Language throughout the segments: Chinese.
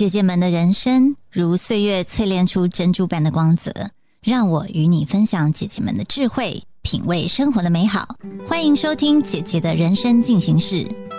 姐姐们的人生如岁月淬炼出珍珠般的光泽，让我与你分享姐姐们的智慧，品味生活的美好。欢迎收听姐姐的人生进行式。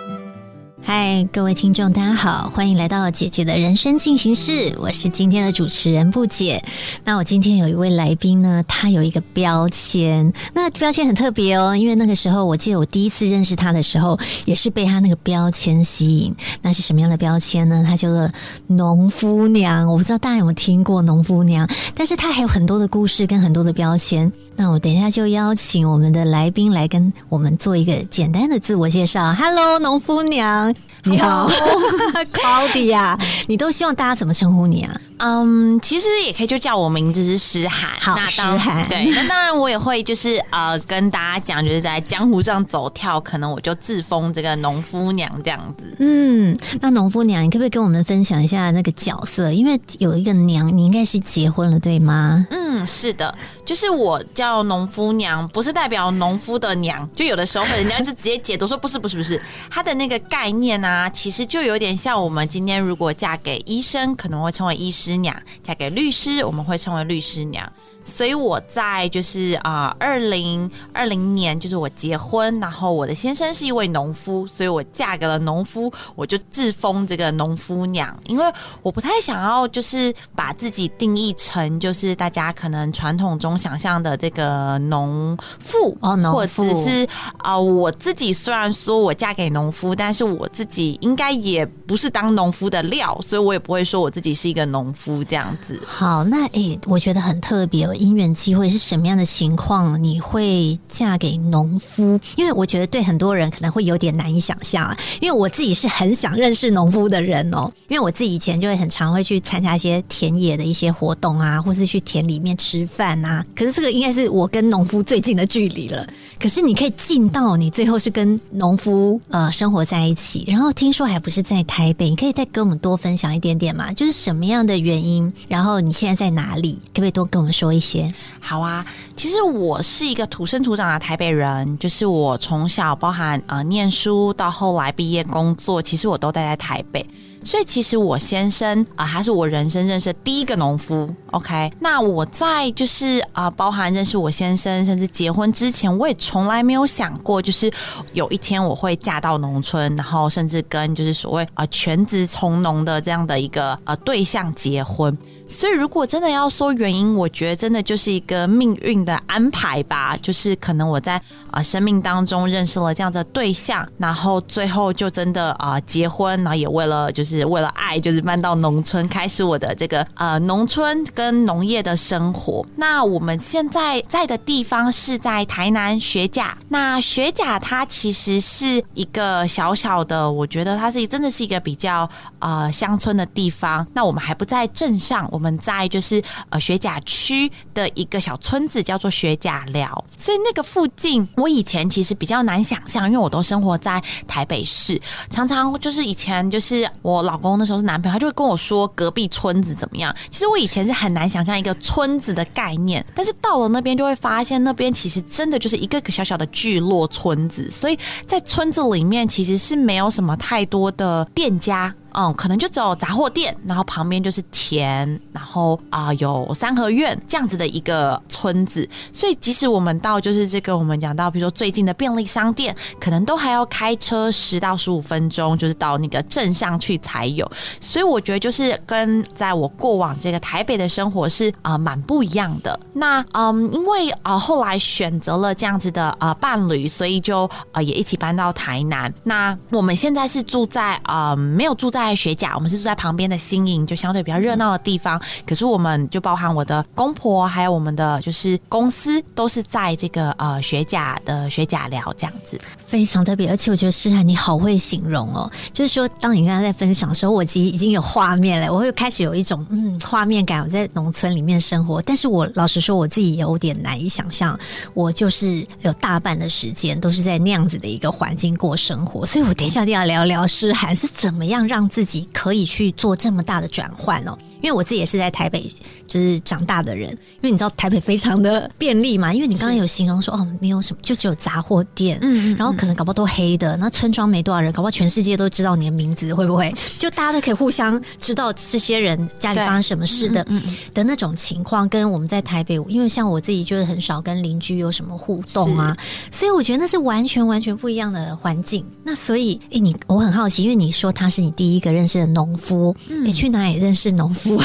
嗨，各位听众，大家好，欢迎来到姐姐的人生进行式。我是今天的主持人不姐。那我今天有一位来宾呢，他有一个标签，那标签很特别哦。因为那个时候，我记得我第一次认识他的时候，也是被他那个标签吸引。那是什么样的标签呢？他叫做农夫娘。我不知道大家有没有听过农夫娘，但是他还有很多的故事跟很多的标签。那我等一下就邀请我们的来宾来跟我们做一个简单的自我介绍。Hello，农夫娘。你好，Claudia，你都希望大家怎么称呼你啊？嗯，其实也可以就叫我名字是诗涵。好，诗涵。对，那当然我也会就是呃跟大家讲，就是在江湖上走跳，可能我就自封这个农夫娘这样子。嗯，那农夫娘，你可不可以跟我们分享一下那个角色？因为有一个娘，你应该是结婚了对吗？嗯，是的，就是我叫农夫娘，不是代表农夫的娘。就有的时候人家就直接解读说不是不是不是，它的那个概念啊，其实就有点像我们今天如果嫁给医生，可能会成为医师。娘嫁给律师，我们会称为律师娘。所以我在就是啊，二零二零年就是我结婚，然后我的先生是一位农夫，所以我嫁给了农夫，我就自封这个农夫娘。因为我不太想要就是把自己定义成就是大家可能传统中想象的这个农妇哦，或者是啊，我自己虽然说我嫁给农夫，但是我自己应该也不是当农夫的料，所以我也不会说我自己是一个农夫夫这样子。好，那诶，我觉得很特别哦。姻缘机会是什么样的情况？你会嫁给农夫？因为我觉得对很多人可能会有点难以想象啊。因为我自己是很想认识农夫的人哦。因为我自己以前就会很常会去参加一些田野的一些活动啊，或是去田里面吃饭啊。可是这个应该是我跟农夫最近的距离了。可是你可以近到你最后是跟农夫呃生活在一起，然后听说还不是在台北，你可以再跟我们多分享一点点嘛？就是什么样的原因？然后你现在在哪里？可不可以多跟我们说一？些好啊，其实我是一个土生土长的台北人，就是我从小包含呃念书到后来毕业工作，其实我都待在台北。所以其实我先生啊，他是我人生认识的第一个农夫。OK，那我在就是啊，包含认识我先生，甚至结婚之前，我也从来没有想过，就是有一天我会嫁到农村，然后甚至跟就是所谓啊全职从农的这样的一个呃对象结婚。所以，如果真的要说原因，我觉得真的就是一个命运的安排吧。就是可能我在啊生命当中认识了这样的对象，然后最后就真的啊结婚，然后也为了就是为了爱，就是搬到农村，开始我的这个呃农村跟农业的生活。那我们现在在的地方是在台南学甲。那学甲它其实是一个小小的，我觉得它是真的是一个比较呃乡村的地方。那我们还不在镇上，我。我们在就是呃学甲区的一个小村子，叫做学甲寮，所以那个附近，我以前其实比较难想象，因为我都生活在台北市，常常就是以前就是我老公那时候是男朋友，他就会跟我说隔壁村子怎么样。其实我以前是很难想象一个村子的概念，但是到了那边就会发现，那边其实真的就是一个个小小的聚落村子，所以在村子里面其实是没有什么太多的店家。嗯，可能就只有杂货店，然后旁边就是田，然后啊有三合院这样子的一个村子，所以即使我们到就是这个我们讲到，比如说最近的便利商店，可能都还要开车十到十五分钟，就是到那个镇上去才有。所以我觉得就是跟在我过往这个台北的生活是啊蛮不一样的。那嗯，因为啊后来选择了这样子的呃伴侣，所以就啊也一起搬到台南。那我们现在是住在啊没有住在。在学甲，我们是住在旁边的新营，就相对比较热闹的地方。可是我们就包含我的公婆，还有我们的就是公司，都是在这个呃学甲的学甲寮这样子，非常特别。而且我觉得诗涵你好会形容哦，就是说当你刚刚在分享的时候，我其实已经有画面了，我会开始有一种嗯画面感。我在农村里面生活，但是我老实说，我自己有点难以想象，我就是有大半的时间都是在那样子的一个环境过生活。所以我等一下就要聊聊诗涵是怎么样让。自己可以去做这么大的转换哦。因为我自己也是在台北就是长大的人，因为你知道台北非常的便利嘛，因为你刚刚有形容说哦，没有什么，就只有杂货店，嗯，然后可能搞不好都黑的，那村庄没多少人，搞不好全世界都知道你的名字，会不会？就大家都可以互相知道这些人家里发生什么事的的那种情况，跟我们在台北，因为像我自己就是很少跟邻居有什么互动啊，所以我觉得那是完全完全不一样的环境。那所以，哎，你我很好奇，因为你说他是你第一个认识的农夫，你去哪里认识农夫？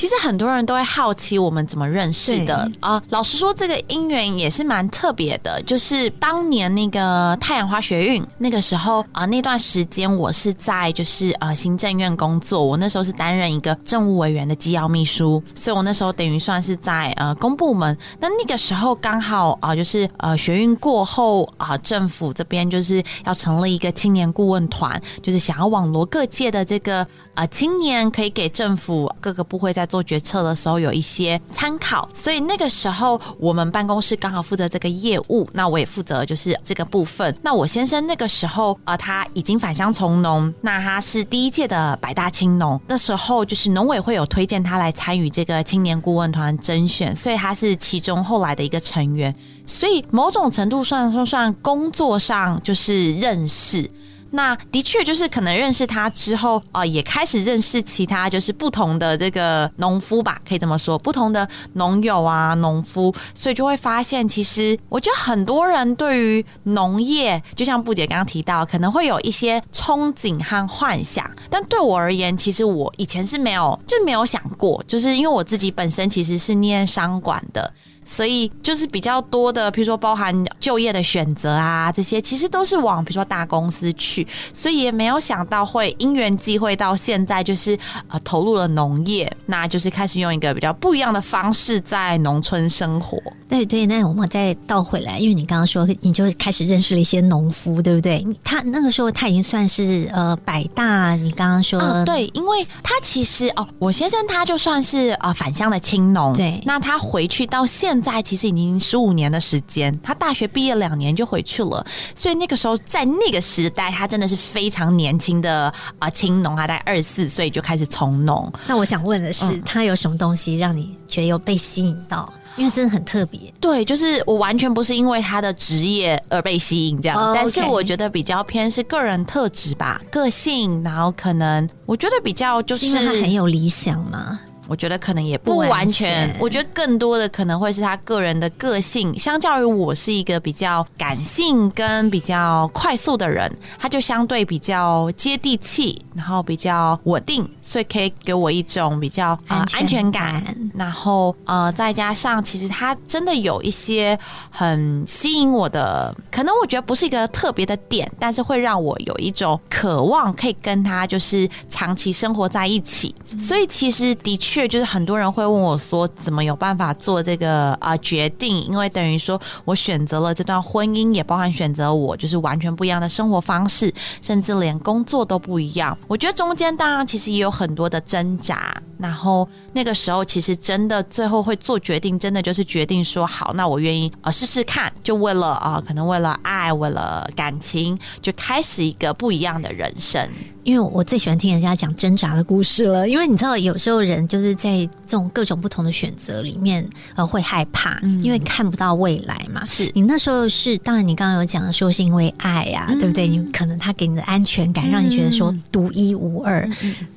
其实很多人都会好奇我们怎么认识的啊。老实说，这个姻缘也是蛮特别的。就是当年那个太阳花学运那个时候啊，那段时间我是在就是呃行政院工作，我那时候是担任一个政务委员的机要秘书，所以我那时候等于算是在呃公部门。那那个时候刚好啊，就是呃学运过后啊，政府这边就是要成立一个青年顾问团，就是想要网罗各界的这个啊青年，可以给政府各个部会在。做决策的时候有一些参考，所以那个时候我们办公室刚好负责这个业务，那我也负责就是这个部分。那我先生那个时候呃，他已经返乡从农，那他是第一届的百大青农，那时候就是农委会有推荐他来参与这个青年顾问团甄选，所以他是其中后来的一个成员，所以某种程度算说算工作上就是认识。那的确就是可能认识他之后啊，也开始认识其他就是不同的这个农夫吧，可以这么说，不同的农友啊，农夫，所以就会发现，其实我觉得很多人对于农业，就像布姐刚刚提到，可能会有一些憧憬和幻想，但对我而言，其实我以前是没有就没有想过，就是因为我自己本身其实是念商管的。所以就是比较多的，比如说包含就业的选择啊，这些其实都是往比如说大公司去，所以也没有想到会因缘际会到现在，就是呃投入了农业，那就是开始用一个比较不一样的方式在农村生活。对对，那我们再倒回来，因为你刚刚说你就开始认识了一些农夫，对不对？他那个时候他已经算是呃百大，你刚刚说对，因为他其实哦，我先生他就算是呃返乡的青农，对，那他回去到现。现在其实已经十五年的时间，他大学毕业两年就回去了，所以那个时候在那个时代，他真的是非常年轻的啊青农，他在二十四岁就开始从农。那我想问的是，他有什么东西让你觉得有被吸引到？因为真的很特别。对，就是我完全不是因为他的职业而被吸引这样，但是我觉得比较偏是个人特质吧，个性，然后可能我觉得比较就是因为他很有理想嘛。我觉得可能也不完全，我觉得更多的可能会是他个人的个性。相较于我是一个比较感性跟比较快速的人，他就相对比较接地气，然后比较稳定，所以可以给我一种比较呃安全感。然后呃，再加上其实他真的有一些很吸引我的，可能我觉得不是一个特别的点，但是会让我有一种渴望可以跟他就是长期生活在一起。所以其实的确。就是很多人会问我说，怎么有办法做这个啊决定？因为等于说我选择了这段婚姻，也包含选择我就是完全不一样的生活方式，甚至连工作都不一样。我觉得中间当然其实也有很多的挣扎。然后那个时候其实真的最后会做决定，真的就是决定说好，那我愿意啊试试看，就为了啊可能为了爱，为了感情，就开始一个不一样的人生。因为我最喜欢听人家讲挣扎的故事了，因为你知道，有时候人就是在这种各种不同的选择里面，呃，会害怕，因为看不到未来嘛。是你那时候是，当然你刚刚有讲说是因为爱呀，对不对？你可能他给你的安全感，让你觉得说独一无二。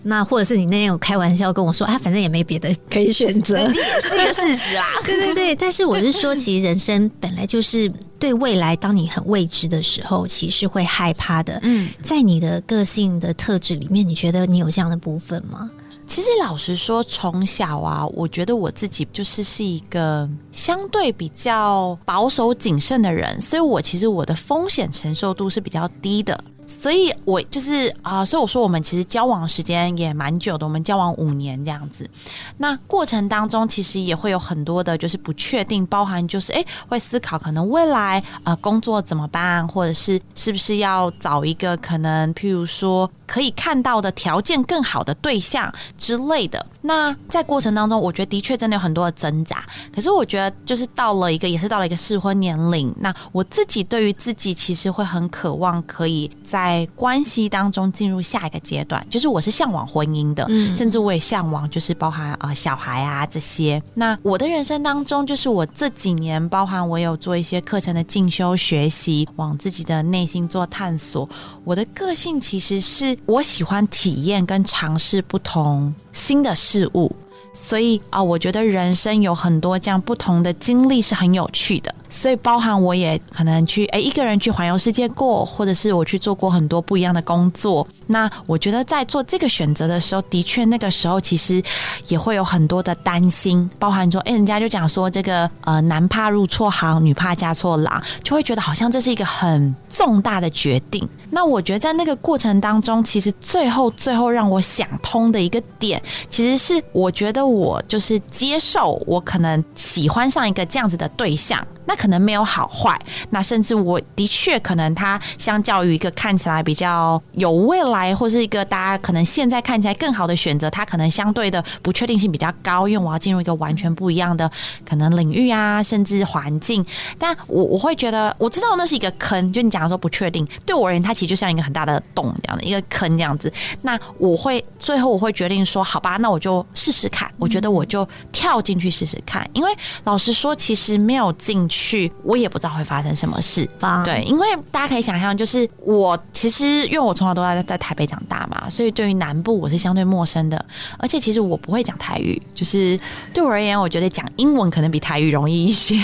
那或者是你那天有开玩笑跟我说，啊，反正也没别的可以选择，是一个事实啊。对对对，但是我是说，其实人生本来就是。对未来，当你很未知的时候，其实会害怕的。嗯，在你的个性的特质里面，你觉得你有这样的部分吗？其实老实说，从小啊，我觉得我自己就是是一个相对比较保守谨慎的人，所以我其实我的风险承受度是比较低的。所以，我就是啊，所以我说，我们其实交往时间也蛮久的，我们交往五年这样子。那过程当中，其实也会有很多的，就是不确定，包含就是哎，会思考可能未来啊工作怎么办，或者是是不是要找一个可能，譬如说可以看到的条件更好的对象之类的。那在过程当中，我觉得的确真的有很多的挣扎。可是我觉得，就是到了一个，也是到了一个适婚年龄。那我自己对于自己，其实会很渴望可以在关系当中进入下一个阶段。就是我是向往婚姻的，甚至我也向往，就是包含啊小孩啊这些。那我的人生当中，就是我这几年，包含我有做一些课程的进修学习，往自己的内心做探索。我的个性其实是我喜欢体验跟尝试不同。新的事物，所以啊，我觉得人生有很多这样不同的经历是很有趣的。所以包含我也可能去诶一个人去环游世界过，或者是我去做过很多不一样的工作。那我觉得在做这个选择的时候，的确那个时候其实也会有很多的担心，包含说诶人家就讲说这个呃男怕入错行，女怕嫁错郎，就会觉得好像这是一个很重大的决定。那我觉得在那个过程当中，其实最后最后让我想通的一个点，其实是我觉得我就是接受我可能喜欢上一个这样子的对象。那可能没有好坏，那甚至我的确可能它相较于一个看起来比较有未来，或是一个大家可能现在看起来更好的选择，它可能相对的不确定性比较高，因为我要进入一个完全不一样的可能领域啊，甚至环境。但我我会觉得，我知道那是一个坑，就你讲说不确定，对我而言，它其实就像一个很大的洞这样的一个坑这样子。那我会最后我会决定说，好吧，那我就试试看。我觉得我就跳进去试试看，因为老实说，其实没有进。去，我也不知道会发生什么事。对，因为大家可以想象，就是我其实因为我从小都在在台北长大嘛，所以对于南部我是相对陌生的。而且其实我不会讲台语，就是对我而言，我觉得讲英文可能比台语容易一些。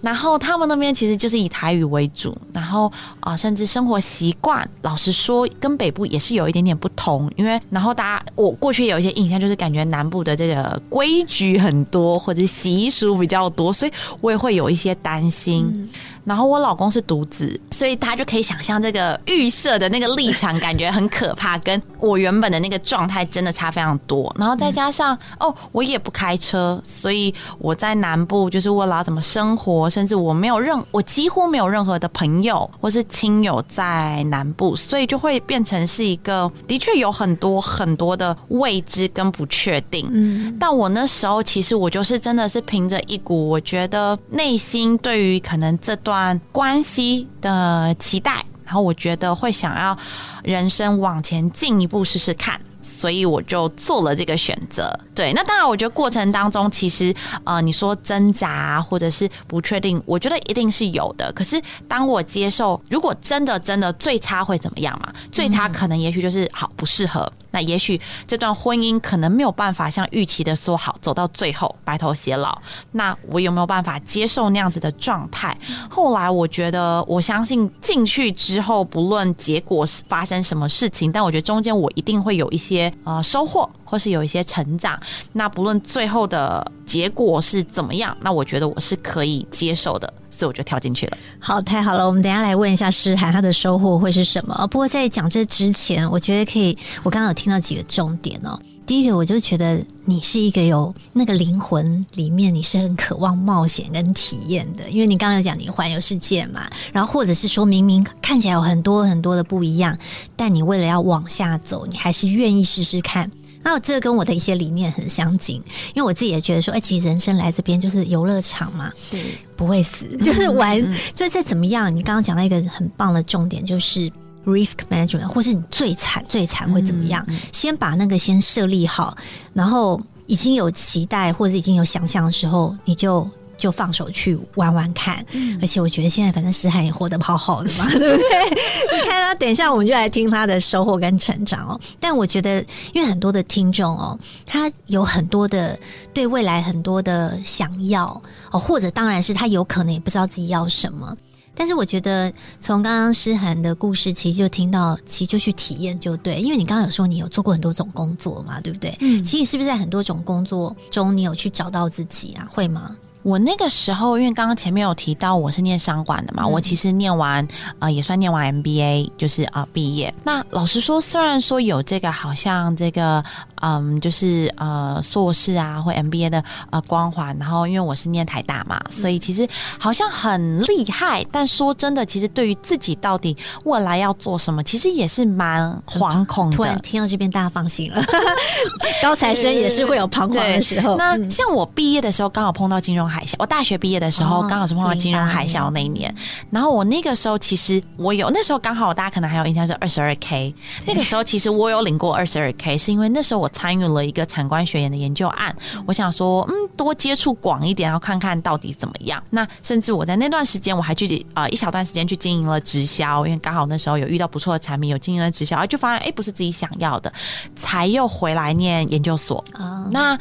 然后他们那边其实就是以台语为主，然后啊，甚至生活习惯，老实说跟北部也是有一点点不同。因为然后大家我过去有一些印象，就是感觉南部的这个规矩很多，或者习俗比较多，所以我也会有一。些担心。然后我老公是独子，所以他就可以想象这个预设的那个立场，感觉很可怕，跟我原本的那个状态真的差非常多。然后再加上哦，我也不开车，所以我在南部就是为了怎么生活，甚至我没有任，我几乎没有任何的朋友或是亲友在南部，所以就会变成是一个的确有很多很多的未知跟不确定。嗯，但我那时候其实我就是真的是凭着一股我觉得内心对于可能这段。段关系的期待，然后我觉得会想要人生往前进一步试试看。所以我就做了这个选择，对。那当然，我觉得过程当中，其实呃，你说挣扎或者是不确定，我觉得一定是有的。可是当我接受，如果真的真的最差会怎么样嘛？最差可能也许就是好不适合。那也许这段婚姻可能没有办法像预期的说好走到最后白头偕老。那我有没有办法接受那样子的状态？后来我觉得，我相信进去之后，不论结果是发生什么事情，但我觉得中间我一定会有一。些呃收获，或是有一些成长，那不论最后的结果是怎么样，那我觉得我是可以接受的，所以我就跳进去了。好，太好了，我们等下来问一下诗涵，他的收获会是什么？不过在讲这之前，我觉得可以，我刚刚有听到几个重点哦。第一个，我就觉得你是一个有那个灵魂里面，你是很渴望冒险跟体验的，因为你刚刚有讲你环游世界嘛，然后或者是说明明看起来有很多很多的不一样，但你为了要往下走，你还是愿意试试看。那这跟我的一些理念很相近，因为我自己也觉得说，哎，其实人生来这边就是游乐场嘛，是不会死，就是玩，就再怎么样。你刚刚讲到一个很棒的重点，就是。risk management，或是你最惨最惨会怎么样？先把那个先设立好，然后已经有期待或者已经有想象的时候，你就就放手去玩玩看。而且我觉得现在反正诗涵也活得好好的嘛，对不对？你看他，等一下我们就来听他的收获跟成长哦。但我觉得，因为很多的听众哦，他有很多的对未来很多的想要哦，或者当然是他有可能也不知道自己要什么。但是我觉得，从刚刚诗涵的故事，其实就听到，其实就去体验就对。因为你刚刚有说你有做过很多种工作嘛，对不对？嗯，其实是不是在很多种工作中，你有去找到自己啊？会吗？我那个时候，因为刚刚前面有提到我是念商管的嘛，我其实念完呃也算念完 MBA，就是啊毕业。那老实说，虽然说有这个好像这个嗯，就是呃硕士啊或 MBA 的呃光环。然后因为我是念台大嘛，所以其实好像很厉害。但说真的，其实对于自己到底未来要做什么，其实也是蛮惶恐的。突然听到这边，大家放心了。高材生也是会有彷徨的时候。那像我毕业的时候，刚好碰到金融海啸。我大学毕业的时候，刚好是碰到金融海啸那一年。然后我那个时候，其实我有那时候刚好，大家可能还有印象是二十二 k。那个时候，其实我有领过二十二 k，是因为那时候我参与了一个产官学研的研究案。我想说，嗯，多接触广一点，然后看看到底怎么样。那甚至我在那段时间，我还去呃一小段时间去经营了直销，因为刚好那时候有遇到不错的产品，有经营了直销，就发现哎，不是自己想要的，才又回来念研究所啊。那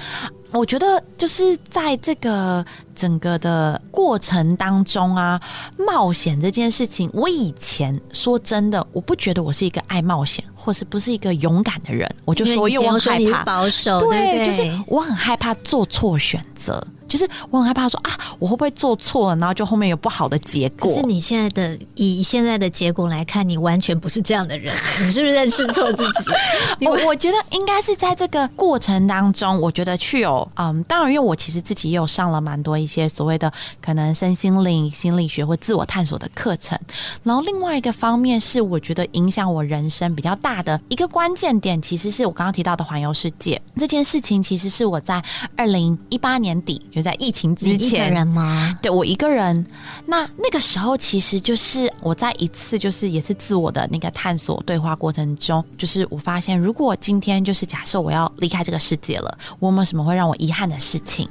我觉得就是在这个整个的过程当中啊，冒险这件事情，我以前说真的，我不觉得我是一个爱冒险，或是不是一个勇敢的人，我就说因为我害怕保守，对，就是我很害怕做错选择。就是我很害怕说啊，我会不会做错了，然后就后面有不好的结果。可是你现在的以现在的结果来看，你完全不是这样的人，你是不是认识错自己？我我觉得应该是在这个过程当中，我觉得去有嗯，当然因为我其实自己也有上了蛮多一些所谓的可能身心灵、心理学或自我探索的课程。然后另外一个方面是，我觉得影响我人生比较大的一个关键点，其实是我刚刚提到的环游世界这件事情。其实是我在二零一八年底。在疫情之前，人吗？对我一个人。那那个时候，其实就是我在一次就是也是自我的那个探索对话过程中，就是我发现，如果今天就是假设我要离开这个世界了，我有没有什么会让我遗憾的事情？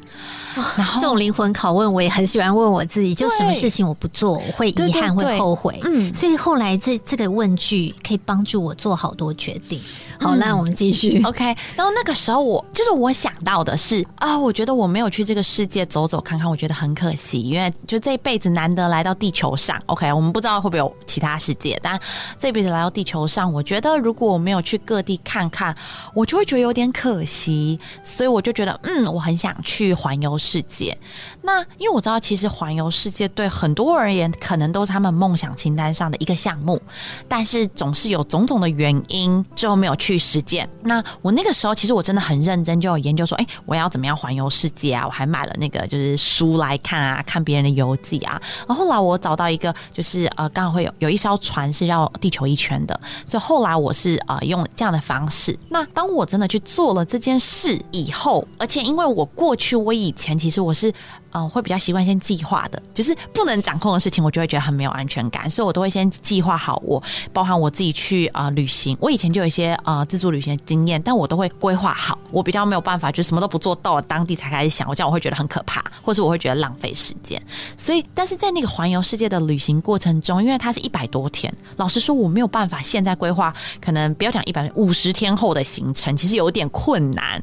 然后这种灵魂拷问，我也很喜欢问我自己，就什么事情我不做，我会遗憾，会后悔。嗯，所以后来这这个问句可以帮助我做好多决定。好，那我们继续。OK，然后那个时候我就是我想到的是啊，我觉得我没有去这个世世界走走看看，我觉得很可惜，因为就这一辈子难得来到地球上。OK，我们不知道会不会有其他世界，但这辈子来到地球上，我觉得如果我没有去各地看看，我就会觉得有点可惜。所以我就觉得，嗯，我很想去环游世界。那因为我知道，其实环游世界对很多而言，可能都是他们梦想清单上的一个项目，但是总是有种种的原因，最后没有去。去实践。那我那个时候，其实我真的很认真，就有研究说，哎，我要怎么样环游世界啊？我还买了那个就是书来看啊，看别人的游记啊。然后后来我找到一个，就是呃，刚好会有有一艘船是绕地球一圈的，所以后来我是呃用这样的方式。那当我真的去做了这件事以后，而且因为我过去我以前其实我是。嗯，会比较习惯先计划的，就是不能掌控的事情，我就会觉得很没有安全感，所以我都会先计划好。我包含我自己去啊旅行，我以前就有一些呃自助旅行的经验，但我都会规划好。我比较没有办法，就什么都不做到了当地才开始想，我这样我会觉得很可怕，或是我会觉得浪费时间。所以，但是在那个环游世界的旅行过程中，因为它是一百多天，老实说我没有办法现在规划，可能不要讲一百五十天后的行程，其实有点困难。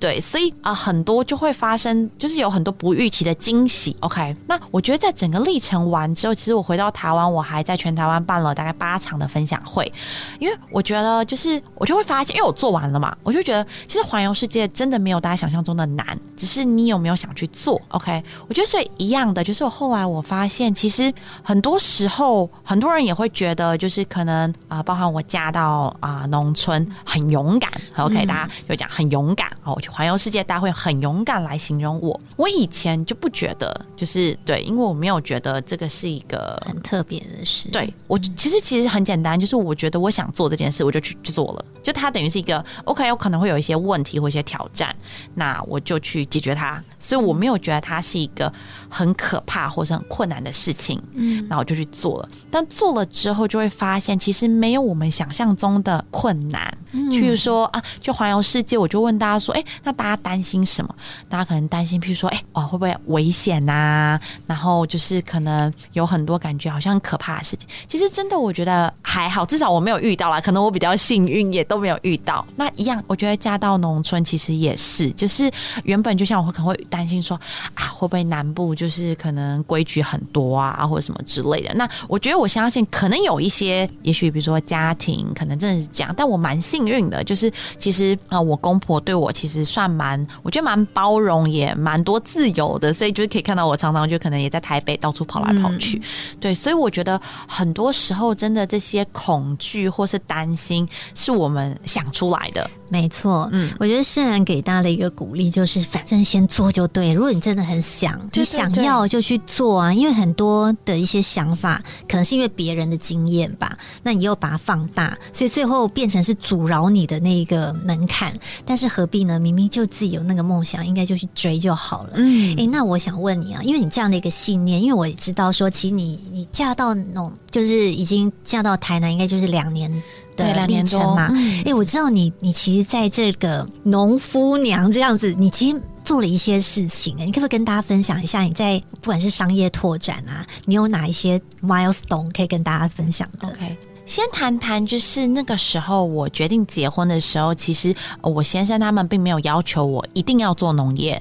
对，所以啊，很多就会发生，就是有很多不预期。的惊喜，OK。那我觉得在整个历程完之后，其实我回到台湾，我还在全台湾办了大概八场的分享会，因为我觉得就是我就会发现，因为我做完了嘛，我就觉得其实环游世界真的没有大家想象中的难，只是你有没有想去做，OK。我觉得所以一样的，就是我后来我发现，其实很多时候很多人也会觉得，就是可能啊，包含我嫁到啊农村很勇敢，OK，大家就讲很勇敢哦，我去环游世界，大家会很勇敢来形容我。我以前就。不觉得就是对，因为我没有觉得这个是一个很特别的事。对我其实其实很简单，就是我觉得我想做这件事，我就去做了。就它等于是一个 OK，我可能会有一些问题或一些挑战，那我就去解决它。所以我没有觉得它是一个很可怕或是很困难的事情。嗯，那我就去做了。但做了之后，就会发现其实没有我们想象中的困难。譬如说啊，就环游世界，我就问大家说：“哎，那大家担心什么？大家可能担心，譬如说，哎，哦，会不会？”危险呐，然后就是可能有很多感觉好像可怕的事情。其实真的，我觉得还好，至少我没有遇到啦。可能我比较幸运，也都没有遇到。那一样，我觉得嫁到农村其实也是，就是原本就像我可能会担心说啊，会不会南部就是可能规矩很多啊，或者什么之类的。那我觉得我相信，可能有一些，也许比如说家庭，可能真的是这样。但我蛮幸运的，就是其实啊，我公婆对我其实算蛮，我觉得蛮包容，也蛮多自由的，所以。就是可以看到我常常就可能也在台北到处跑来跑去，对，所以我觉得很多时候真的这些恐惧或是担心是我们想出来的。没错，嗯，我觉得圣然给大家的一个鼓励就是，反正先做就对。如果你真的很想，就想要就去做啊。因为很多的一些想法，可能是因为别人的经验吧，那你又把它放大，所以最后变成是阻挠你的那一个门槛。但是何必呢？明明就自己有那个梦想，应该就去追就好了。嗯，哎，那我想问你啊，因为你这样的一个信念，因为我也知道说，其实你你嫁到那种就是已经嫁到台南，应该就是两年。对，两年多嘛。哎，我知道你，你其实在这个农夫娘这样子，你其实做了一些事情。你可不可以跟大家分享一下，你在不管是商业拓展啊，你有哪一些 milestone 可以跟大家分享的？OK。先谈谈，就是那个时候我决定结婚的时候，其实我先生他们并没有要求我一定要做农业，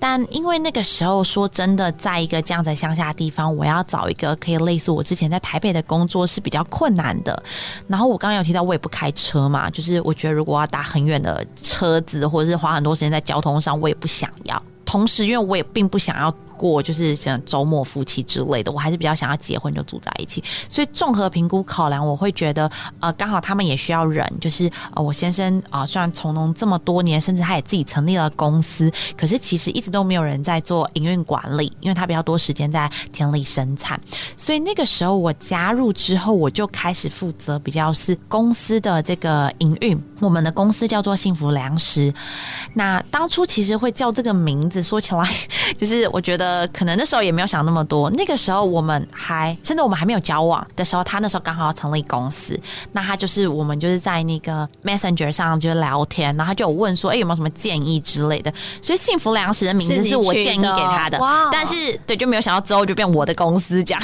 但因为那个时候说真的，在一个这样的乡下地方，我要找一个可以类似我之前在台北的工作是比较困难的。然后我刚刚有提到我也不开车嘛，就是我觉得如果要搭很远的车子，或者是花很多时间在交通上，我也不想要。同时，因为我也并不想要。过就是像周末夫妻之类的，我还是比较想要结婚就住在一起。所以综合评估考量，我会觉得呃，刚好他们也需要人。就是呃，我先生啊，虽然从农这么多年，甚至他也自己成立了公司，可是其实一直都没有人在做营运管理，因为他比较多时间在田里生产。所以那个时候我加入之后，我就开始负责比较是公司的这个营运。我们的公司叫做幸福粮食。那当初其实会叫这个名字，说起来就是我觉得。呃，可能那时候也没有想那么多。那个时候我们还，甚至我们还没有交往的时候，他那时候刚好要成立公司，那他就是我们就是在那个 Messenger 上就聊天，然后他就有问说，哎，有没有什么建议之类的。所以幸福粮食的名字是我建议给他的，但是对，就没有想到之后就变我的公司这样。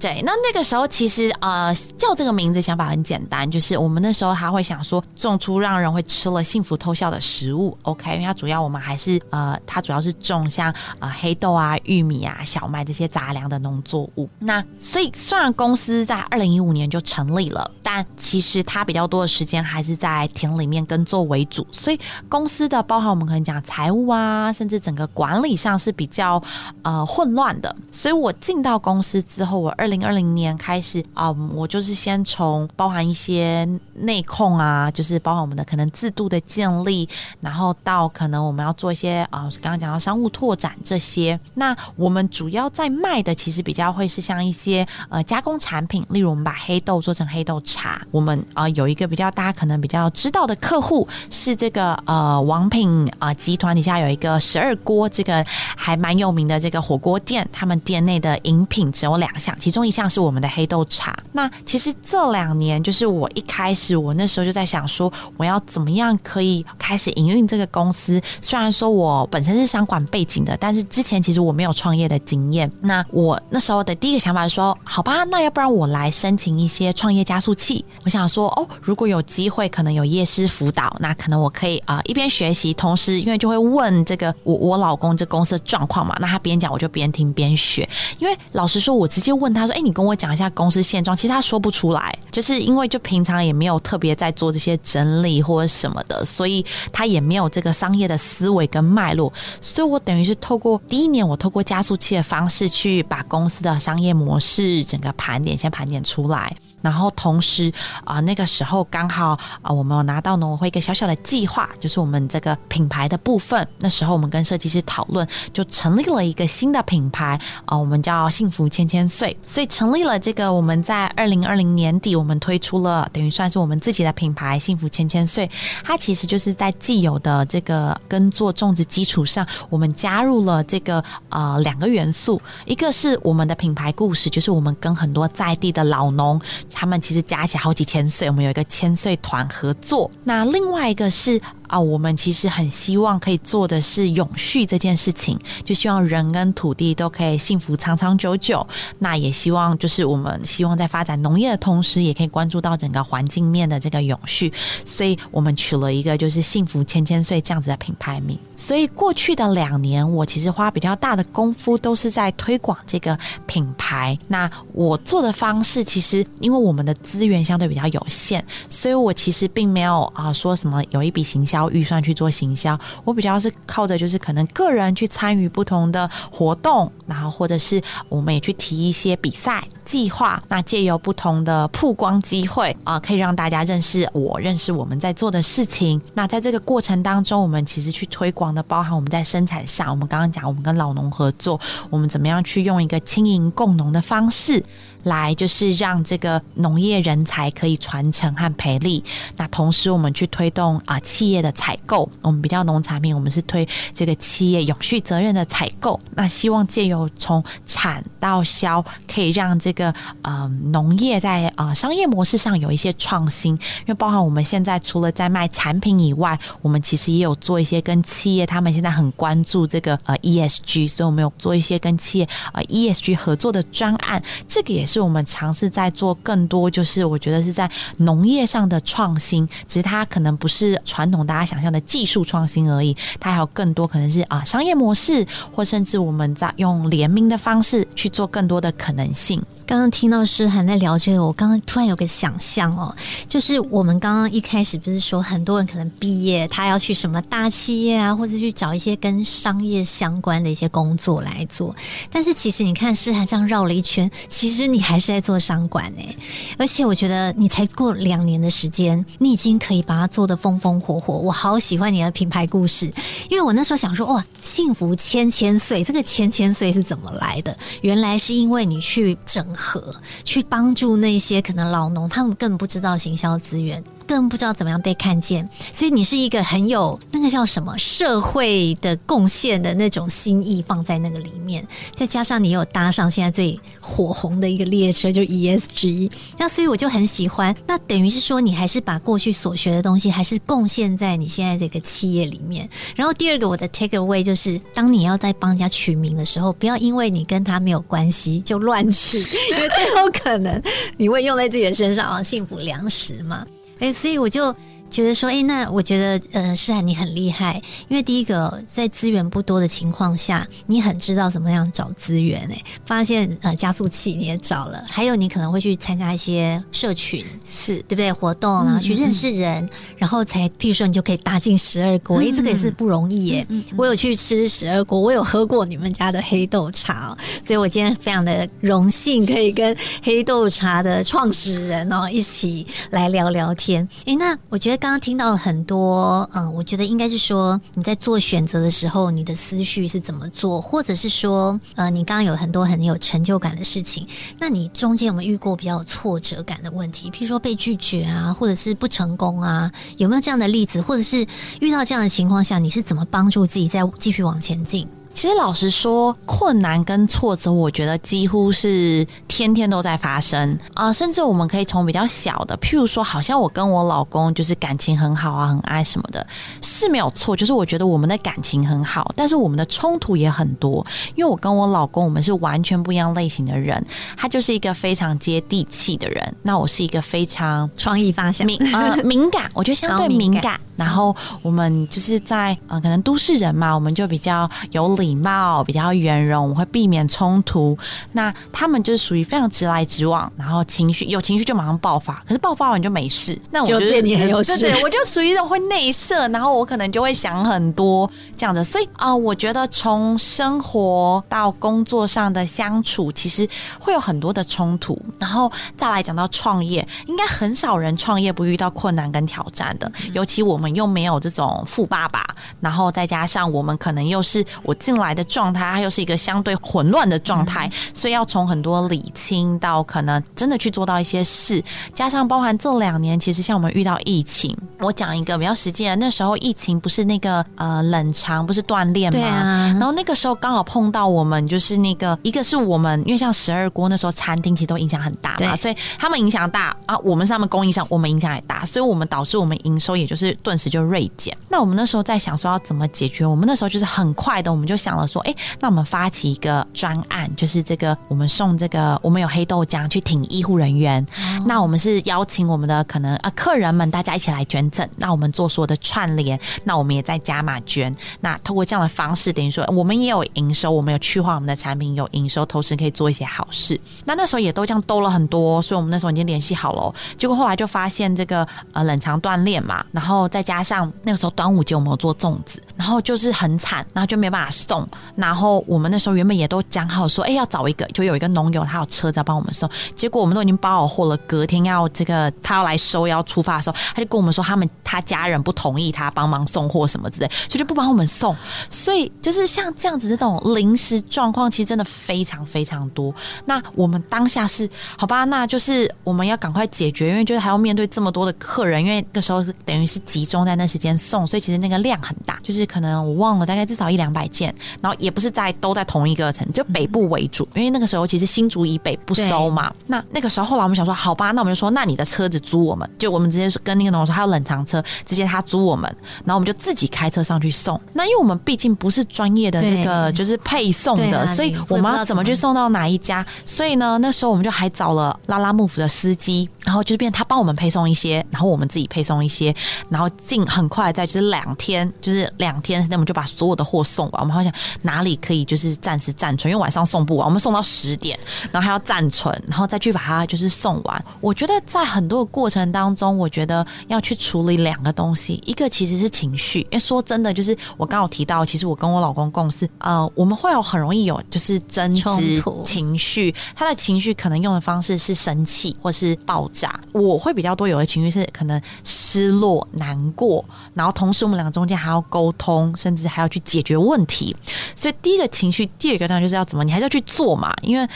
对，那那个时候其实呃，叫这个名字想法很简单，就是我们那时候他会想说，种出让人会吃了幸福偷笑的食物，OK？因为它主要我们还是呃，它主要是种像呃黑豆啊。啊，玉米啊，小麦这些杂粮的农作物。那所以，虽然公司在二零一五年就成立了，但其实它比较多的时间还是在田里面耕作为主。所以，公司的包含我们可能讲财务啊，甚至整个管理上是比较呃混乱的。所以我进到公司之后，我二零二零年开始啊，我就是先从包含一些内控啊，就是包含我们的可能制度的建立，然后到可能我们要做一些啊，刚刚讲到商务拓展这些。那我们主要在卖的，其实比较会是像一些呃加工产品，例如我们把黑豆做成黑豆茶。我们啊有一个比较大家可能比较知道的客户是这个呃王品啊集团底下有一个十二锅，这个还蛮有名的这个火锅店，他们店内的饮品只有两项，其中一项是我们的黑豆茶。那其实这两年，就是我一开始我那时候就在想说，我要怎么样可以开始营运这个公司。虽然说我本身是商管背景的，但是之前其实。我没有创业的经验，那我那时候的第一个想法是说，好吧，那要不然我来申请一些创业加速器。我想说，哦，如果有机会，可能有夜师辅导，那可能我可以啊一边学习，同时因为就会问这个我我老公这公司的状况嘛，那他边讲我就边听边学。因为老实说，我直接问他说，哎，你跟我讲一下公司现状，其实他说不出来，就是因为就平常也没有特别在做这些整理或者什么的，所以他也没有这个商业的思维跟脉络，所以我等于是透过第一年。我透过加速器的方式去把公司的商业模式整个盘点，先盘点出来。然后同时啊，那个时候刚好啊，我们有拿到农委会一个小小的计划，就是我们这个品牌的部分。那时候我们跟设计师讨论，就成立了一个新的品牌啊，我们叫幸福千千岁。所以成立了这个，我们在二零二零年底，我们推出了等于算是我们自己的品牌幸福千千岁。它其实就是在既有的这个耕作种植基础上，我们加入了这个呃两个元素，一个是我们的品牌故事，就是我们跟很多在地的老农。他们其实加起来好几千岁，我们有一个千岁团合作。那另外一个是。啊，我们其实很希望可以做的是永续这件事情，就希望人跟土地都可以幸福长长久久。那也希望就是我们希望在发展农业的同时，也可以关注到整个环境面的这个永续。所以我们取了一个就是“幸福千千岁”这样子的品牌名。所以过去的两年，我其实花比较大的功夫都是在推广这个品牌。那我做的方式，其实因为我们的资源相对比较有限，所以我其实并没有啊说什么有一笔行销。预算去做行销，我比较是靠着就是可能个人去参与不同的活动，然后或者是我们也去提一些比赛。计划，那借由不同的曝光机会啊，可以让大家认识我，认识我们在做的事情。那在这个过程当中，我们其实去推广的，包含我们在生产上，我们刚刚讲，我们跟老农合作，我们怎么样去用一个轻盈共农的方式。来就是让这个农业人才可以传承和培力。那同时，我们去推动啊企业的采购。我们比较农产品，我们是推这个企业永续责任的采购。那希望借由从产到销，可以让这个呃农业在呃商业模式上有一些创新。因为包含我们现在除了在卖产品以外，我们其实也有做一些跟企业他们现在很关注这个呃 ESG，所以我们有做一些跟企业呃 ESG 合作的专案。这个也是我们尝试在做更多，就是我觉得是在农业上的创新，只是它可能不是传统大家想象的技术创新而已，它还有更多可能是啊商业模式，或甚至我们在用联名的方式去做更多的可能性。刚刚听到诗涵在聊这个，我刚刚突然有个想象哦，就是我们刚刚一开始不是说很多人可能毕业，他要去什么大企业啊，或者去找一些跟商业相关的一些工作来做。但是其实你看诗涵这样绕了一圈，其实你还是在做商管哎。而且我觉得你才过两年的时间，你已经可以把它做的风风火火。我好喜欢你的品牌故事，因为我那时候想说哇，幸福千千岁，这个千千岁是怎么来的？原来是因为你去整。和去帮助那些可能老农，他们更不知道行销资源。更不知道怎么样被看见，所以你是一个很有那个叫什么社会的贡献的那种心意放在那个里面，再加上你有搭上现在最火红的一个列车，就 ESG，那所以我就很喜欢。那等于是说，你还是把过去所学的东西，还是贡献在你现在这个企业里面。然后第二个我的 take away 就是，当你要在帮人家取名的时候，不要因为你跟他没有关系就乱取，因为最后可能你会用在自己的身上啊，幸福粮食嘛。哎，所以我就。觉得说，哎，那我觉得，呃，诗涵你很厉害，因为第一个在资源不多的情况下，你很知道怎么样找资源，哎，发现呃加速器你也找了，还有你可能会去参加一些社群，是对不对？活动，然后去认识人，然后才，譬如说你就可以搭进十二国，哎，这个也是不容易耶。我有去吃十二国，我有喝过你们家的黑豆茶，所以我今天非常的荣幸可以跟黑豆茶的创始人哦一起来聊聊天。哎，那我觉得。刚刚听到很多，嗯，我觉得应该是说你在做选择的时候，你的思绪是怎么做，或者是说，呃，你刚刚有很多很有成就感的事情，那你中间有没有遇过比较有挫折感的问题？譬如说被拒绝啊，或者是不成功啊，有没有这样的例子？或者是遇到这样的情况下，你是怎么帮助自己再继续往前进？其实老实说，困难跟挫折，我觉得几乎是天天都在发生啊。甚至我们可以从比较小的，譬如说，好像我跟我老公就是感情很好啊，很爱什么的，是没有错。就是我觉得我们的感情很好，但是我们的冲突也很多。因为我跟我老公，我们是完全不一样类型的人。他就是一个非常接地气的人，那我是一个非常创意发想、敏呃敏感，我觉得相对敏感。然后我们就是在呃，可能都市人嘛，我们就比较有。礼貌比较圆融，我们会避免冲突。那他们就是属于非常直来直往，然后情绪有情绪就马上爆发，可是爆发完就没事。那我觉得你很有事，对，我就属于一种会内射，然后我可能就会想很多这样的。所以啊，我觉得从生活到工作上的相处，其实会有很多的冲突。然后再来讲到创业，应该很少人创业不遇到困难跟挑战的。尤其我们又没有这种富爸爸，然后再加上我们可能又是我。进来的状态，它又是一个相对混乱的状态，所以要从很多理清到可能真的去做到一些事，加上包含这两年，其实像我们遇到疫情，我讲一个比较实际的，那时候疫情不是那个呃冷藏不是断链吗？然后那个时候刚好碰到我们就是那个一个是我们，因为像十二锅那时候餐厅其实都影响很大嘛，所以他们影响大啊，我们是他们供应商，我们影响也大，所以我们导致我们营收也就是顿时就锐减。那我们那时候在想说要怎么解决，我们那时候就是很快的，我们就。想了说，哎，那我们发起一个专案，就是这个，我们送这个，我们有黑豆浆去挺医护人员。那我们是邀请我们的可能啊客人们，大家一起来捐赠。那我们做所有的串联，那我们也在加码捐。那通过这样的方式，等于说我们也有营收，我们有去化我们的产品有营收，同时可以做一些好事。那那时候也都这样兜了很多，所以我们那时候已经联系好了。结果后来就发现这个呃冷藏锻炼嘛，然后再加上那个时候端午节我们有做粽子。然后就是很惨，然后就没办法送。然后我们那时候原本也都讲好说，哎，要找一个，就有一个农友，他有车子要帮我们送。结果我们都已经包好货了，隔天要这个他要来收要出发的时候，他就跟我们说，他们他家人不同意他帮忙送货什么之类，所以就不帮我们送。所以就是像这样子这种临时状况，其实真的非常非常多。那我们当下是好吧？那就是我们要赶快解决，因为就是还要面对这么多的客人，因为那时候等于是集中在那时间送，所以其实那个量很大，就是可能我忘了，大概至少一两百件，然后也不是在都在同一个城，就北部为主，因为那个时候其实新竹以北不收嘛。那那个时候后来我们想说，好吧，那我们就说，那你的车子租我们，就我们直接跟那个农友说，还有冷藏车，直接他租我们，然后我们就自己开车上去送。那因为我们毕竟不是专业的那个就是配送的，所以我们要怎么去送到哪一家？所以呢，那时候我们就还找了拉拉木府的司机，然后就是变他帮我们配送一些，然后我们自己配送一些，然后进很快在就是两天，就是两天，那我们就把所有的货送完。我们好像哪里可以就是暂时暂存，因为晚上送不完，我们送到十点，然后还要暂存，然后再去把它就是送完。我觉得在很多的过程当中，我觉得要去处理两个东西，一个其实是情绪，因为说真的，就是我刚好提到，其实我跟我老公共事，呃，我们会有很容易有就是争执情绪，他的情绪可能用的方式是生气或是爆炸，我会比较多有的情绪是可能失落、难过，然后同时我们两个中间还要沟通，甚至还要去解决问题，所以第一个情绪，第二个当然就是要怎么，你还是要去做嘛，因为。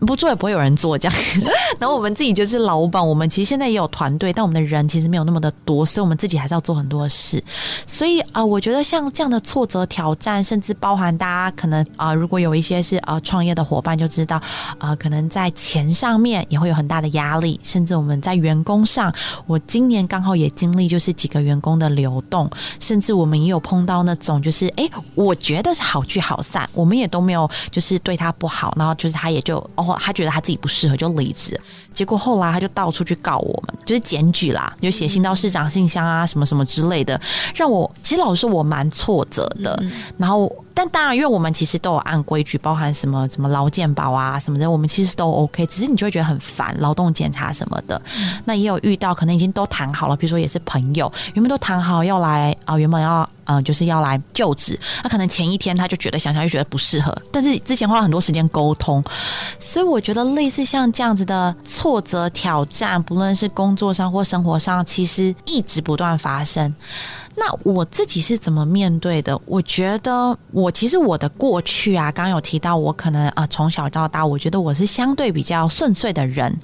不做也不会有人做这样，然后我们自己就是老板，我们其实现在也有团队，但我们的人其实没有那么的多，所以我们自己还是要做很多事。所以啊，我觉得像这样的挫折挑战，甚至包含大家可能啊，如果有一些是啊创业的伙伴就知道啊，可能在钱上面也会有很大的压力，甚至我们在员工上，我今年刚好也经历就是几个员工的流动，甚至我们也有碰到那种就是哎，我觉得是好聚好散，我们也都没有就是对他不好，然后就是他也就。他觉得他自己不适合就离职，结果后来他就到处去告我们，就是检举啦，就写信到市长信箱啊，什么什么之类的，让我其实老实说，我蛮挫折的。然后，但当然，因为我们其实都有按规矩，包含什么什么劳健保啊什么的，我们其实都 OK。只是你就会觉得很烦，劳动检查什么的。那也有遇到，可能已经都谈好了，比如说也是朋友，原本都谈好要来啊，原本要。嗯，就是要来就职，他可能前一天他就觉得想想就觉得不适合，但是之前花了很多时间沟通，所以我觉得类似像这样子的挫折挑战，不论是工作上或生活上，其实一直不断发生。那我自己是怎么面对的？我觉得我其实我的过去啊，刚刚有提到我可能啊从小到大，我觉得我是相对比较顺遂的人，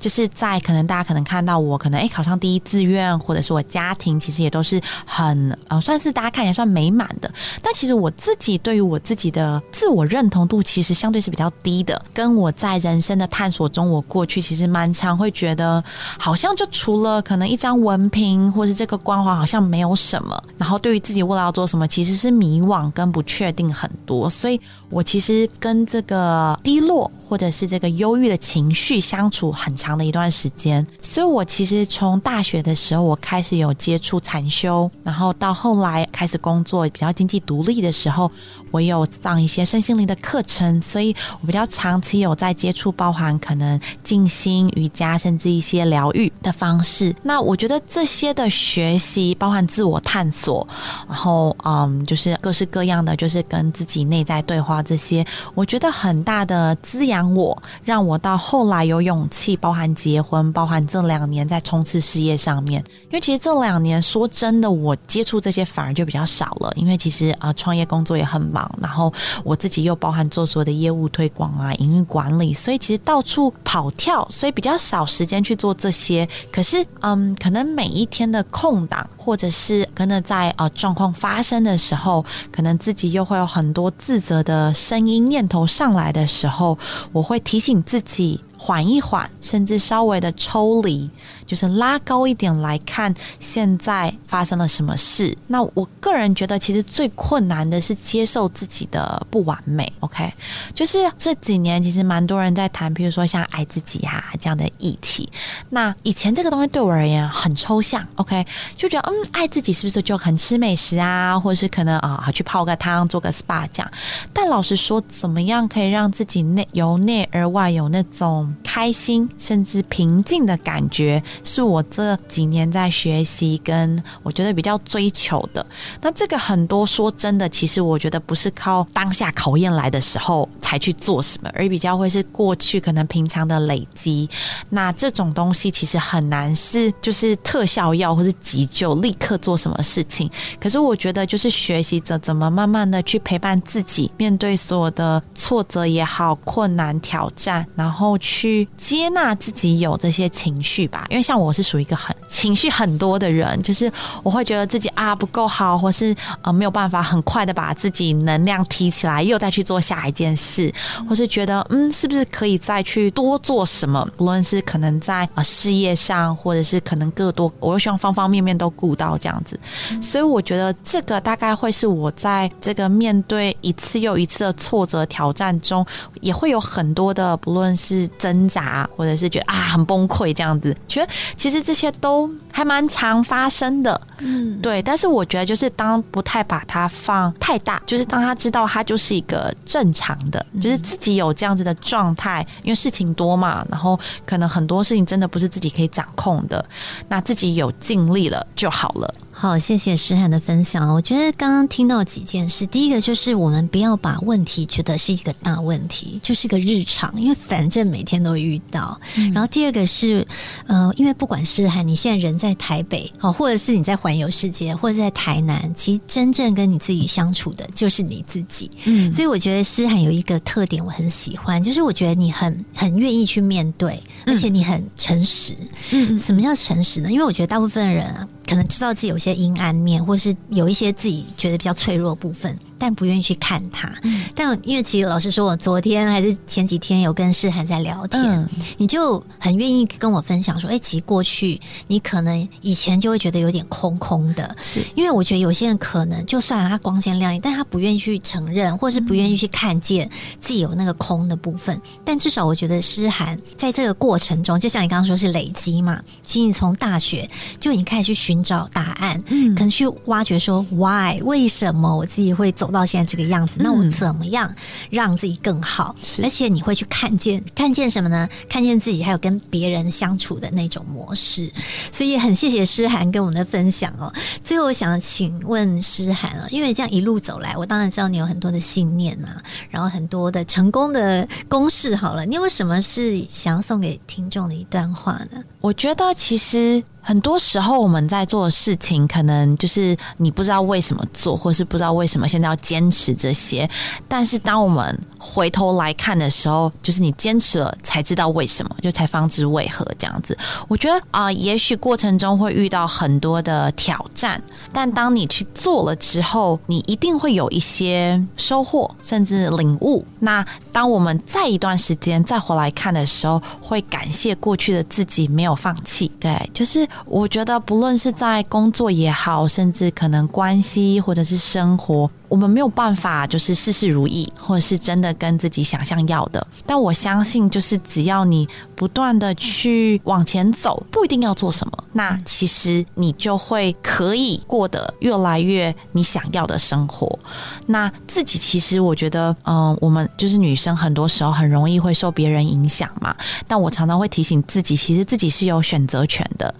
就是在可能大家可能看到我可能哎考上第一志愿，或者是我家庭其实也都是很呃算是大家看起来算美满的。但其实我自己对于我自己的自我认同度其实相对是比较低的。跟我在人生的探索中，我过去其实蛮常会觉得，好像就除了可能一张文凭或是这个光环，好像没有。什么？然后对于自己未来要做什么，其实是迷惘跟不确定很多。所以我其实跟这个低落或者是这个忧郁的情绪相处很长的一段时间。所以我其实从大学的时候，我开始有接触禅修，然后到后来开始工作比较经济独立的时候，我有上一些身心灵的课程。所以我比较长期有在接触，包含可能静心、瑜伽，甚至一些疗愈的方式。那我觉得这些的学习，包含自我。探索，然后嗯，就是各式各样的，就是跟自己内在对话这些，我觉得很大的滋养我，让我到后来有勇气，包含结婚，包含这两年在冲刺事业上面。因为其实这两年说真的，我接触这些反而就比较少了，因为其实啊，创业工作也很忙，然后我自己又包含做所有的业务推广啊、营运管理，所以其实到处跑跳，所以比较少时间去做这些。可是嗯，可能每一天的空档，或者是可能在呃状况发生的时候，可能自己又会有很多自责的声音念头上来的时候，我会提醒自己。缓一缓，甚至稍微的抽离，就是拉高一点来看现在发生了什么事。那我个人觉得，其实最困难的是接受自己的不完美。OK，就是这几年其实蛮多人在谈，比如说像爱自己啊这样的议题。那以前这个东西对我而言很抽象。OK，就觉得嗯，爱自己是不是就很吃美食啊，或是可能啊去泡个汤、做个 SPA 这样？但老实说，怎么样可以让自己内由内而外有那种开心甚至平静的感觉，是我这几年在学习跟我觉得比较追求的。那这个很多说真的，其实我觉得不是靠当下考验来的时候才去做什么，而比较会是过去可能平常的累积。那这种东西其实很难是就是特效药或是急救立刻做什么事情。可是我觉得就是学习着怎么慢慢的去陪伴自己，面对所有的挫折也好、困难挑战，然后去去接纳自己有这些情绪吧。因为像我是属于一个很情绪很多的人，就是我会觉得自己啊不够好，或是啊没有办法很快的把自己能量提起来，又再去做下一件事，或是觉得嗯是不是可以再去多做什么？不论是可能在啊事业上，或者是可能更多，我又希望方方面面都顾到这样子。所以我觉得这个大概会是我在这个面对一次又一次的挫折挑战中，也会有很多的不论是挣扎，或者是觉得啊很崩溃这样子。觉得其实这些都还蛮常发生的，嗯，对。但是我觉得就是当不太把它放太大，就是当他知道他就是一个正常的，就是自己有这样子的状态，因为事情多嘛，然后可能很多事情真的不是自己可以掌控的，那自己有尽力了就好了。好，谢谢诗涵的分享。我觉得刚刚听到几件事，第一个就是我们不要把问题觉得是一个大问题，就是个日常，因为反正每天都遇到。然后第二个是，呃，因为不管诗涵你现在人在台北，好，或者是你在环游世界，或者在台南，其实真正跟你自己相处的就是你自己。嗯，所以我觉得诗涵有一个特点我很喜欢，就是我觉得你很很愿意去面对，而且你很诚实。嗯，什么叫诚实呢？因为我觉得大部分人啊。可能知道自己有些阴暗面，或是有一些自己觉得比较脆弱部分。但不愿意去看他，但因为其实老实说，我昨天还是前几天有跟诗涵在聊天，你就很愿意跟我分享说，哎，其实过去你可能以前就会觉得有点空空的，是。因为我觉得有些人可能就算他光鲜亮丽，但他不愿意去承认，或是不愿意去看见自己有那个空的部分。但至少我觉得诗涵在这个过程中，就像你刚刚说是累积嘛，其实你从大学就已经开始去寻找答案，嗯，可能去挖掘说 why 为什么我自己会走。到现在这个样子，那我怎么样让自己更好？而且你会去看见看见什么呢？看见自己还有跟别人相处的那种模式。所以很谢谢诗涵跟我们的分享哦。最后我想请问诗涵啊，因为这样一路走来，我当然知道你有很多的信念啊，然后很多的成功的公式。好了，你有什么是想要送给听众的一段话呢？我觉得其实。很多时候我们在做的事情，可能就是你不知道为什么做，或是不知道为什么现在要坚持这些。但是当我们回头来看的时候，就是你坚持了，才知道为什么，就才方知为何这样子。我觉得啊，也许过程中会遇到很多的挑战，但当你去做了之后，你一定会有一些收获，甚至领悟。那当我们再一段时间再回来看的时候，会感谢过去的自己没有放弃。对，就是。我觉得，不论是在工作也好，甚至可能关系或者是生活。我们没有办法就是事事如意，或者是真的跟自己想象要的。但我相信，就是只要你不断的去往前走，不一定要做什么，那其实你就会可以过得越来越你想要的生活。那自己其实我觉得，嗯，我们就是女生，很多时候很容易会受别人影响嘛。但我常常会提醒自己，其实自己是有选择权的。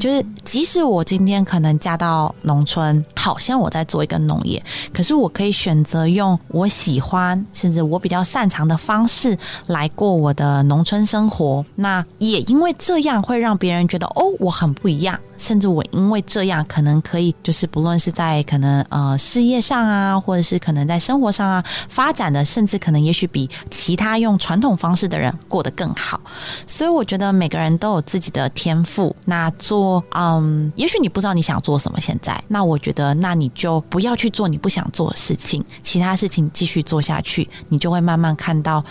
就是即使我今天可能嫁到农村，好像我在做一个农业，可是。我可以选择用我喜欢，甚至我比较擅长的方式来过我的农村生活。那也因为这样，会让别人觉得哦，我很不一样。甚至我因为这样，可能可以就是不论是在可能呃事业上啊，或者是可能在生活上啊，发展的，甚至可能也许比其他用传统方式的人过得更好。所以我觉得每个人都有自己的天赋。那做嗯，也许你不知道你想做什么，现在，那我觉得那你就不要去做你不想做的。事情，其他事情继续做下去，你就会慢慢看到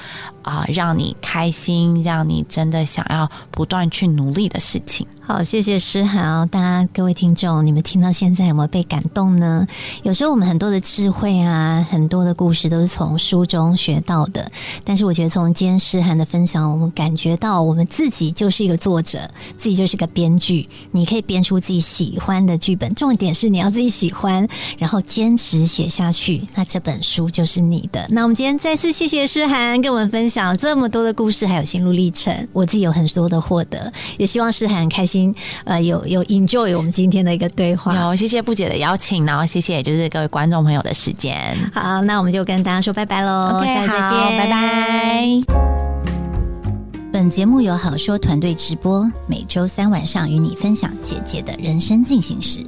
啊，让你开心，让你真的想要不断去努力的事情。好，谢谢诗涵，大家各位听众，你们听到现在有没有被感动呢？有时候我们很多的智慧啊，很多的故事都是从书中学到的，但是我觉得从今天诗涵的分享，我们感觉到我们自己就是一个作者，自己就是个编剧，你可以编出自己喜欢的剧本，重点是你要自己喜欢，然后坚持写下去，那这本书就是你的。那我们今天再次谢谢诗涵跟我们分享这么多的故事，还有心路历程，我自己有很多的获得，也希望诗涵开心。呃，有有 enjoy 我们今天的一个对话，好谢谢不姐的邀请，然后谢谢就是各位观众朋友的时间。好，那我们就跟大家说拜拜喽，OK，再见，拜拜。本节目由好说团队直播，每周三晚上与你分享姐姐的人生进行时。